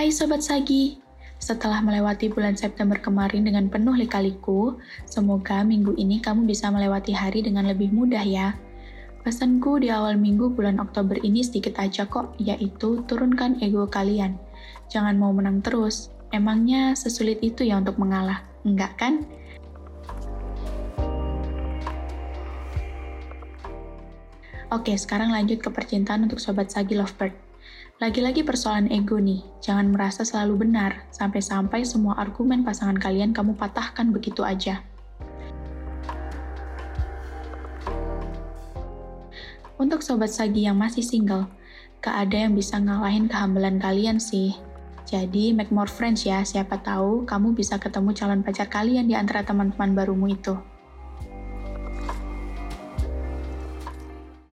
Hai Sobat Sagi, setelah melewati bulan September kemarin dengan penuh lika-liku, semoga minggu ini kamu bisa melewati hari dengan lebih mudah ya. Pesanku di awal minggu bulan Oktober ini sedikit aja kok, yaitu turunkan ego kalian. Jangan mau menang terus, emangnya sesulit itu ya untuk mengalah, enggak kan? Oke, sekarang lanjut ke percintaan untuk Sobat Sagi Lovebird. Lagi-lagi persoalan ego nih, jangan merasa selalu benar, sampai-sampai semua argumen pasangan kalian kamu patahkan begitu aja. Untuk sobat sagi yang masih single, gak ada yang bisa ngalahin kehambalan kalian sih. Jadi, make more friends ya, siapa tahu kamu bisa ketemu calon pacar kalian di antara teman-teman barumu itu.